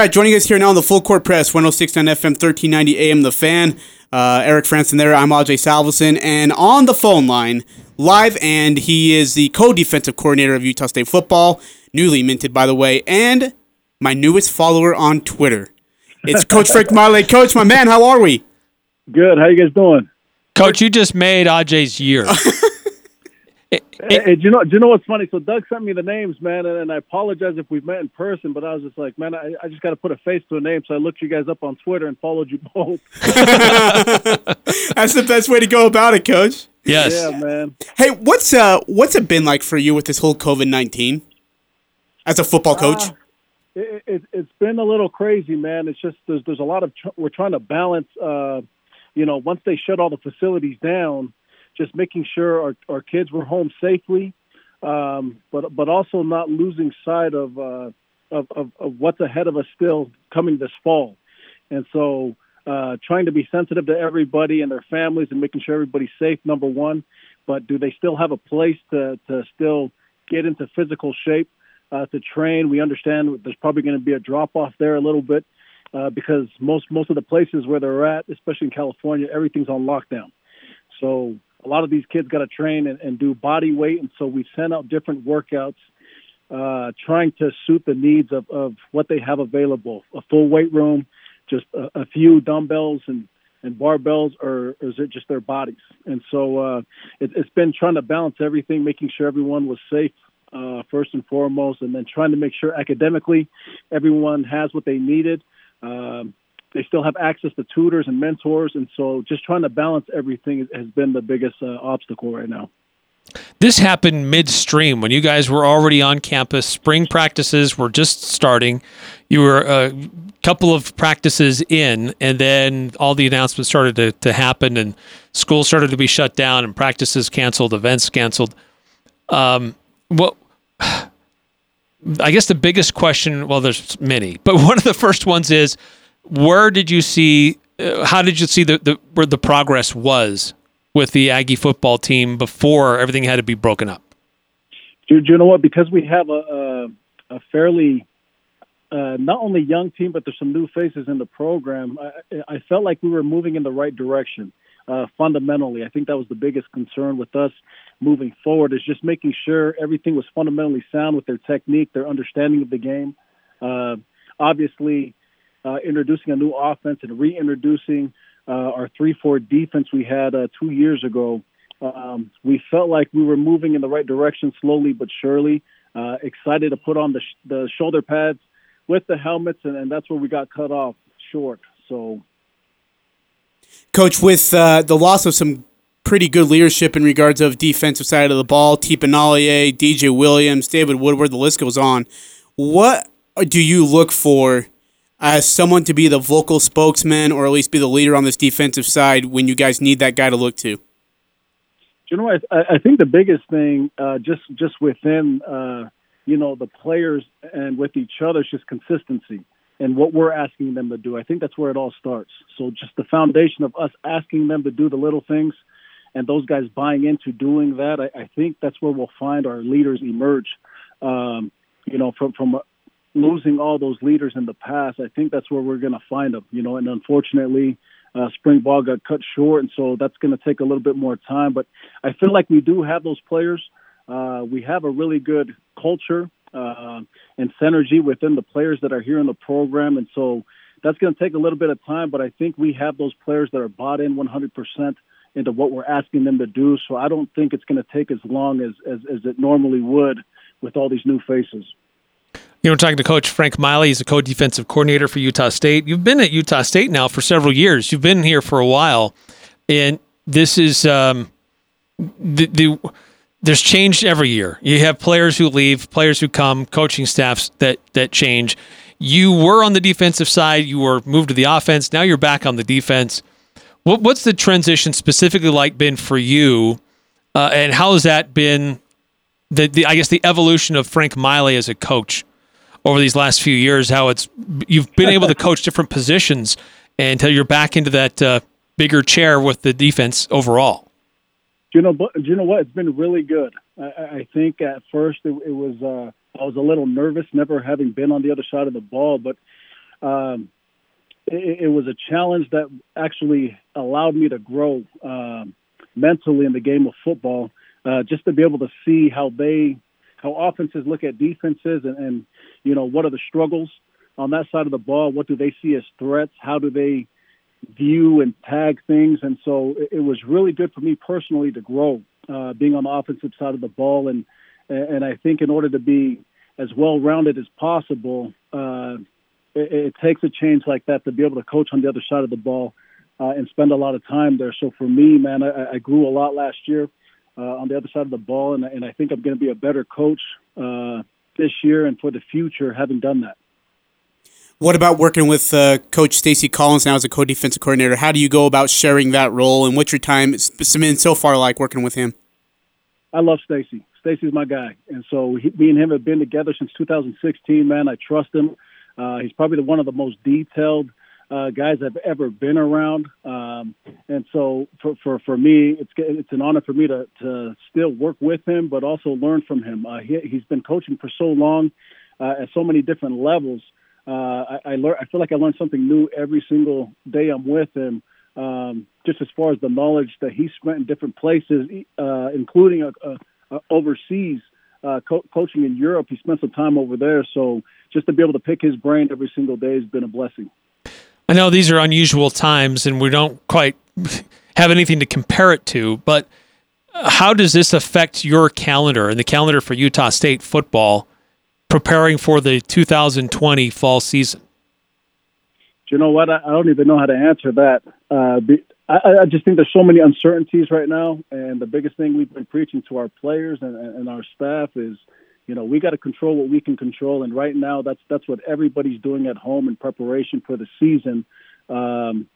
right, joining us here now on the Full Court Press, 1069 FM, 1390 AM, The Fan. Uh, Eric Frandsen there. I'm Ajay Salvesen. And on the phone line, live, and he is the co defensive coordinator of Utah State football, newly minted, by the way, and my newest follower on Twitter. It's Coach Frank Maile. Coach, my man, how are we? Good. How you guys doing? Coach, you just made Ajay's year. It, it, hey, do you know? Do you know what's funny? So Doug sent me the names, man, and, and I apologize if we've met in person, but I was just like, man, I, I just got to put a face to a name. So I looked you guys up on Twitter and followed you both. That's the best way to go about it, Coach. Yes. Yeah, man. Hey, what's uh, what's it been like for you with this whole COVID nineteen as a football coach? Uh, it, it, has been a little crazy, man. It's just there's there's a lot of tr- we're trying to balance. Uh, you know, once they shut all the facilities down just making sure our, our kids were home safely, um, but but also not losing sight of, uh, of, of, of what's ahead of us still coming this fall, and so uh, trying to be sensitive to everybody and their families and making sure everybody's safe. Number one, but do they still have a place to to still get into physical shape uh, to train? We understand there's probably going to be a drop off there a little bit. Uh, because most most of the places where they're at, especially in California, everything's on lockdown. So a lot of these kids got to train and, and, do body weight, and so we sent out different workouts, uh, trying to suit the needs of, of what they have available. A full weight room, just a, a few dumbbells and and barbells, or, or, is it just their bodies? And so uh, it, has been trying to balance everything, making sure everyone was safe uh, first and foremost, and then trying to make sure academically everyone has what they needed. Um, they still have access to tutors and mentors, and so just trying to balance everything has been the biggest uh, obstacle right now. This happened midstream when you guys were already on campus. Spring practices were just starting. You were a couple of practices in, and then all the announcements started to, to happen, and school started to be shut down, and practices canceled, events canceled. Um, what? I guess the biggest question, well, there's many, but one of the first ones is where did you see? Uh, how did you see the, the where the progress was with the Aggie football team before everything had to be broken up? Do, you know what? Because we have a a, a fairly uh, not only young team, but there's some new faces in the program. I, I felt like we were moving in the right direction. Uh, fundamentally, I think that was the biggest concern with us moving forward is just making sure everything was fundamentally sound with their technique, their understanding of the game. Uh, obviously, uh, introducing a new offense and reintroducing uh, our 3 4 defense we had uh, two years ago. Um, we felt like we were moving in the right direction slowly but surely. Uh, excited to put on the, sh- the shoulder pads with the helmets, and, and that's where we got cut off short. So, Coach, with uh, the loss of some pretty good leadership in regards of defensive side of the ball, Tipa Galeai, DJ Williams, David Woodward, the list goes on. What do you look for as someone to be the vocal spokesman or at least be the leader on this defensive side when you guys need that guy to look to? You know, I, I think the biggest thing, uh, just just within, uh, you know, the players and with each other, is just consistency and what we're asking them to do. I think that's where it all starts. So just the foundation of us asking them to do the little things, and those guys buying into doing that. I, I think that's where we'll find our leaders emerge. Um, you know, from from losing all those leaders in the past, I think that's where we're going to find them. You know, and unfortunately, uh, spring ball got cut short, and so that's going to take a little bit more time. But I feel like we do have those players. Uh, we have a really good culture uh, and synergy within the players that are here in the program, and so that's going to take a little bit of time. But I think we have those players that are bought in 100% into what we're asking them to do. So I don't think it's going to take as long as, as, as it normally would with all these new faces. You know, we're talking to Coach Frank Maile. He's a co-defensive coordinator for Utah State. You've been at Utah State now for several years. You've been here for a while, and this is um, the, the there's change every year. You have players who leave, players who come, coaching staffs that that change. You were on the defensive side. You were moved to the offense. Now you're back on the defense. What, what's the transition specifically like been for you, uh, and how has that been? The, the I guess the evolution of Frank Maile as a coach over these last few years how it's you've been able to coach different positions until you're back into that uh, bigger chair with the defense overall. Do you know? Do you know what? It's been really good. I, I think at first it, it was uh, I was a little nervous, never having been on the other side of the ball, but um, it, it, was a challenge that actually allowed me to grow um, mentally in the game of football, uh, just to be able to see how they, how offenses look at defenses, and, and you know what are the struggles on that side of the ball. What do they see as threats? How do they view and tag things? And so it, it was really good for me personally to grow, uh, being on the offensive side of the ball, and and I think in order to be as well rounded as possible, uh, it, it, takes a change like that to be able to coach on the other side of the ball uh, and spend a lot of time there. So for me, man, I, I grew a lot last year uh, on the other side of the ball, and, and I think I'm going to be a better coach uh, this year and for the future having done that. What about working with uh, Coach Stacy Collins now as a co-defensive coordinator? How do you go about sharing that role, and what's your time been so far like working with him? I love Stacy. Stacy's my guy, and so he, me and him have been together since 2016. Man, I trust him. Uh, he's probably the, one of the most detailed uh, guys I've ever been around, um, and so for, for for me, it's it's an honor for me to to still work with him, but also learn from him. Uh, he, he's been coaching for so long uh, at so many different levels. Uh, I, I learn. I feel like I learn something new every single day I'm with him. Um, just as far as the knowledge that he spent in different places, uh, including a, a uh, overseas uh, co- coaching in Europe. He spent some time over there, so just to be able to pick his brain every single day has been a blessing. I know these are unusual times, and we don't quite have anything to compare it to, but how does this affect your calendar and the calendar for Utah State football preparing for the 2020 fall season? you know what? I, don't even know how to answer that. Uh, I, just think there's so many uncertainties right now, and the biggest thing we've been preaching to our players and our staff is, you know, we got to control what we can control, and right now that's that's what everybody's doing at home in preparation for the season. Um,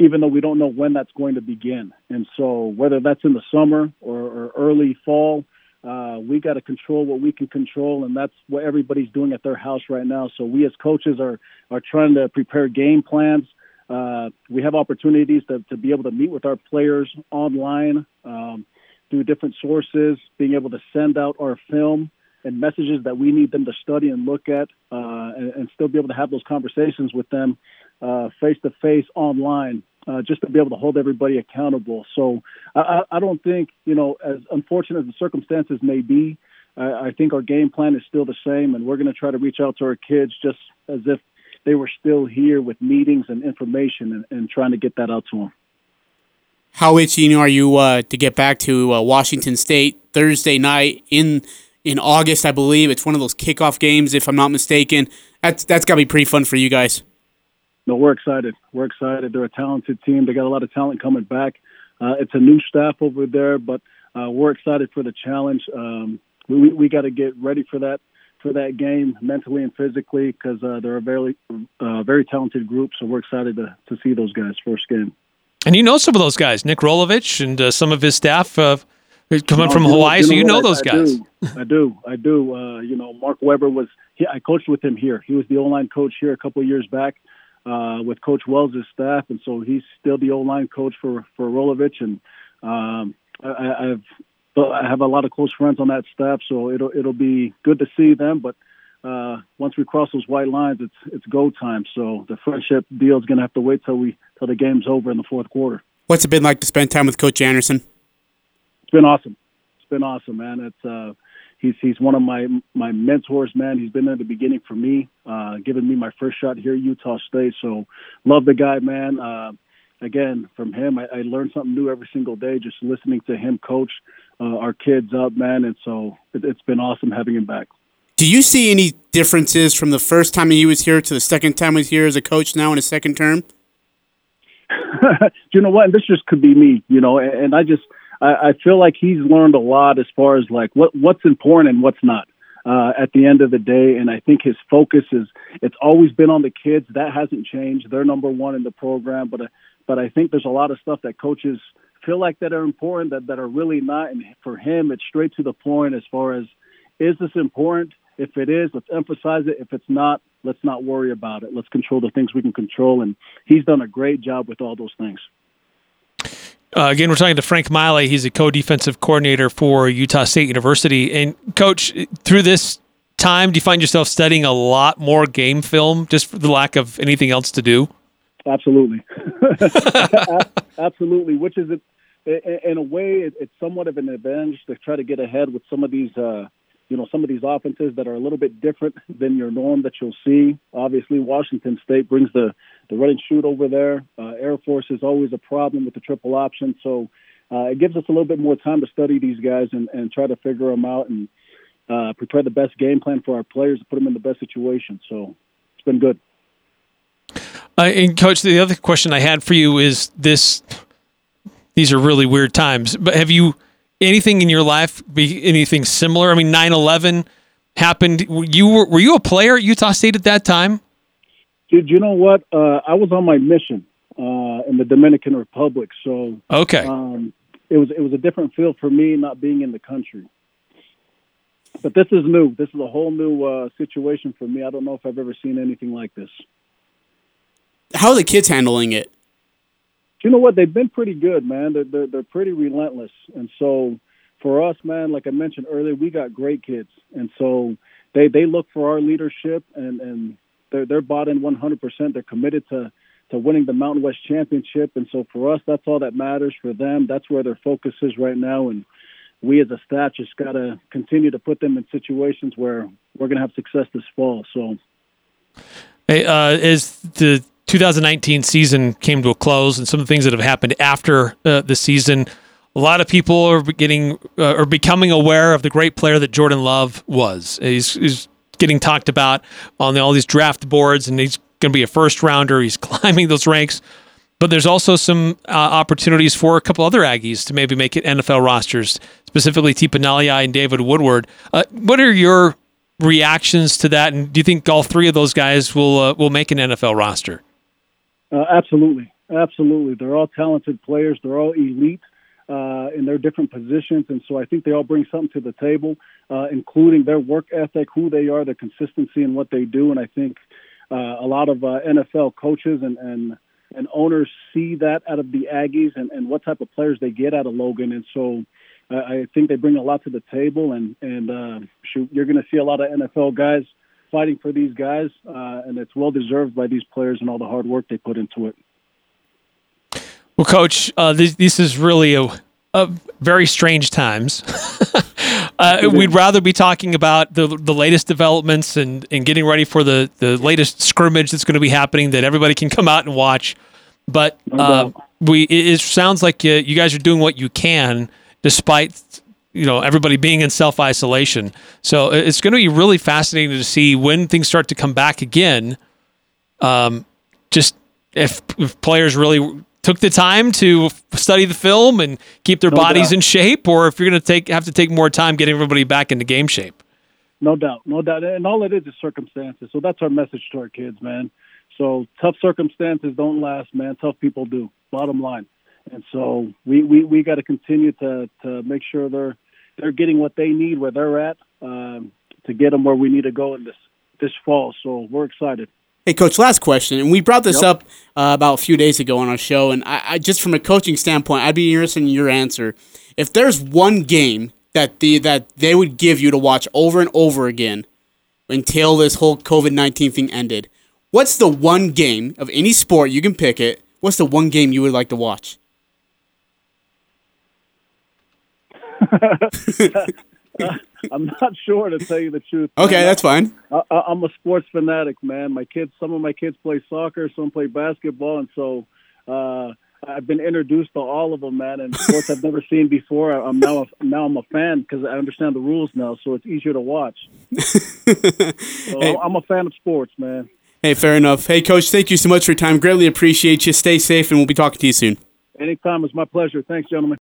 even though we don't know when that's going to begin, and so whether that's in the summer or, or early fall, uh, we got to control what we can control, and that's what everybody's doing at their house right now. So we as coaches are are trying to prepare game plans uh, we have opportunities to, to be able to meet with our players online um, through different sources, being able to send out our film and messages that we need them to study and look at, uh, and, and, still be able to have those conversations with them face to face online, uh, just to be able to hold everybody accountable. So I, I, don't think, you know, as unfortunate as the circumstances may be, I, I think our game plan is still the same, and we're going to try to reach out to our kids just as if they were still here with meetings and information and, and trying to get that out to them. How itching are you uh, to get back to uh, Washington State Thursday night in in August? I believe it's one of those kickoff games, if I'm not mistaken. That's that's got to be pretty fun for you guys. No, we're excited. We're excited. They're a talented team. They got a lot of talent coming back. Uh, it's a new staff over there, but uh, we're excited for the challenge. Um, we we got to get ready for that for that game mentally and physically because uh, they're a very uh, very talented group. So we're excited to to see those guys first game. And you know some of those guys, Nick Rolovich and uh, some of his staff coming from Hawaii. Know, so you know, those I, guys. I do. I do. I do. Uh, you know, Mark Weber was. He, I coached with him here. He was the O line coach here a couple of years back. Uh, with Coach Wells' staff, and so he's still the O line coach for for Rolovich, and um, I, I've I have a lot of close friends on that staff, so it'll it'll be good to see them. But uh, once we cross those white lines, it's it's go time. So the friendship deal is going to have to wait till we till the game's over in the fourth quarter. What's it been like to spend time with Coach Andersen? It's been awesome. It's been awesome, man. It's uh, he's he's one of my my mentors, man. He's been there at the beginning for me, uh, giving me my first shot here at Utah State. So love the guy, man. Uh, again, from him, I, I learned something new every single day just listening to him coach uh, our kids up, man. And so it, it's been awesome having him back. Do you see any differences from the first time he was here to the second time he was here as a coach now in his second term? you know what? And this just could be me, you know, and, and I just I, I feel like he's learned a lot as far as like what what's important and what's not. Uh, at the end of the day, and I think his focus is it's always been on the kids. That hasn't changed. They're number one in the program, but uh, but I think there's a lot of stuff that coaches feel like that are important that, that are really not. And for him, it's straight to the point as far as is this important? If it is, let's emphasize it. If it's not, let's not worry about it. Let's control the things we can control. And he's done a great job with all those things. Uh, again, we're talking to Frank Maile. He's a co-defensive coordinator for Utah State University. And coach, through this time? Do you find yourself studying a lot more game film just for the lack of anything else to do? Absolutely, absolutely. Which is, in a way, it's somewhat of an advantage to try to get ahead with some of these, uh, you know, some of these offenses that are a little bit different than your norm that you'll see. Obviously, Washington State brings the the run and shoot over there. Uh, Air Force is always a problem with the triple option, so uh, it gives us a little bit more time to study these guys and, and try to figure them out and uh, prepare the best game plan for our players to put them in the best situation. So it's been good. Uh, and coach, the other question I had for you is this: these are really weird times, but have you anything in your life be anything similar? I mean, 9-11 happened. You were were you a player at Utah State at that time? Dude, you know what? Uh, I was on my mission uh, in the Dominican Republic, so okay, um, it was it was a different feel for me not being in the country. But this is new. This is a whole new uh, situation for me. I don't know if I've ever seen anything like this. How are the kids handling it? You know what? They've been pretty good, man. They're, they're they're pretty relentless, and so for us, man, like I mentioned earlier, we got great kids, and so they they look for our leadership, and and they're they're bought in 100. percent They're committed to to winning the Mountain West Championship, and so for us, that's all that matters. For them, that's where their focus is right now, and we as a staff just got to continue to put them in situations where we're going to have success this fall. So, hey, uh, as the 2019 season came to a close, and some of the things that have happened after uh, the season, a lot of people are getting uh, are becoming aware of the great player that Jordan Love was. He's, he's getting talked about on all these draft boards, and he's going to be a first rounder. He's climbing those ranks. But there's also some uh, opportunities for a couple other Aggies to maybe make it NFL rosters, specifically Tipa Galeai and David Woodward. Uh, what are your reactions to that? And do you think all three of those guys will uh, will make an NFL roster? Uh, absolutely, absolutely. They're all talented players. They're all elite uh, in their different positions, and so I think they all bring something to the table, uh, including their work ethic, who they are, their consistency in what they do. And I think a lot of NFL coaches and and and owners see that out of the Aggies and, and what type of players they get out of Logan. And so uh, I think they bring a lot to the table. And, and uh, shoot, you're going to see a lot of NFL guys fighting for these guys, uh, and it's well deserved by these players and all the hard work they put into it. Well, Coach, uh, this, this is really a, a very strange times. uh, we'd rather be talking about the the latest developments and, and getting ready for the, the latest scrimmage that's going to be happening that everybody can come out and watch. But uh, we it, it, sounds like you, you guys are doing what you can despite you know everybody being in self isolation. So it's going to be really fascinating to see when things start to come back again. Um, just if, if players really took the time to study the film and keep their no bodies doubt. in shape, or if you're going to take have to take more time getting everybody back into game shape. No doubt, no doubt, and all it is is circumstances. So that's our message to our kids, man. So tough circumstances don't last, man. Tough people do. Bottom line, and so we we, we got to continue to to make sure they're they're getting what they need where they're at um, to get them where we need to go in this this fall. So we're excited. Hey, coach. Last question, and we brought this yep. up uh, about a few days ago on our show, and I, I, just from a coaching standpoint, I'd be interested in your answer. If there's one game that the that they would give you to watch over and over again until this whole COVID nineteen thing ended, what's the one game of any sport you can pick it? What's the one game you would like to watch? I'm not sure to tell you the truth. Okay, that's fine. I, am a sports fanatic, man. My kids, some of my kids play soccer, some play basketball, and so uh, I've been introduced to all of them, man. And sports I've never seen before. I'm now a, now I'm a fan because I understand the rules now, so it's easier to watch. so hey. I'm a fan of sports, man. Hey, fair enough. Hey, coach, thank you so much for your time. Greatly appreciate you. Stay safe, and we'll be talking to you soon. Anytime. It's my pleasure. Thanks, gentlemen.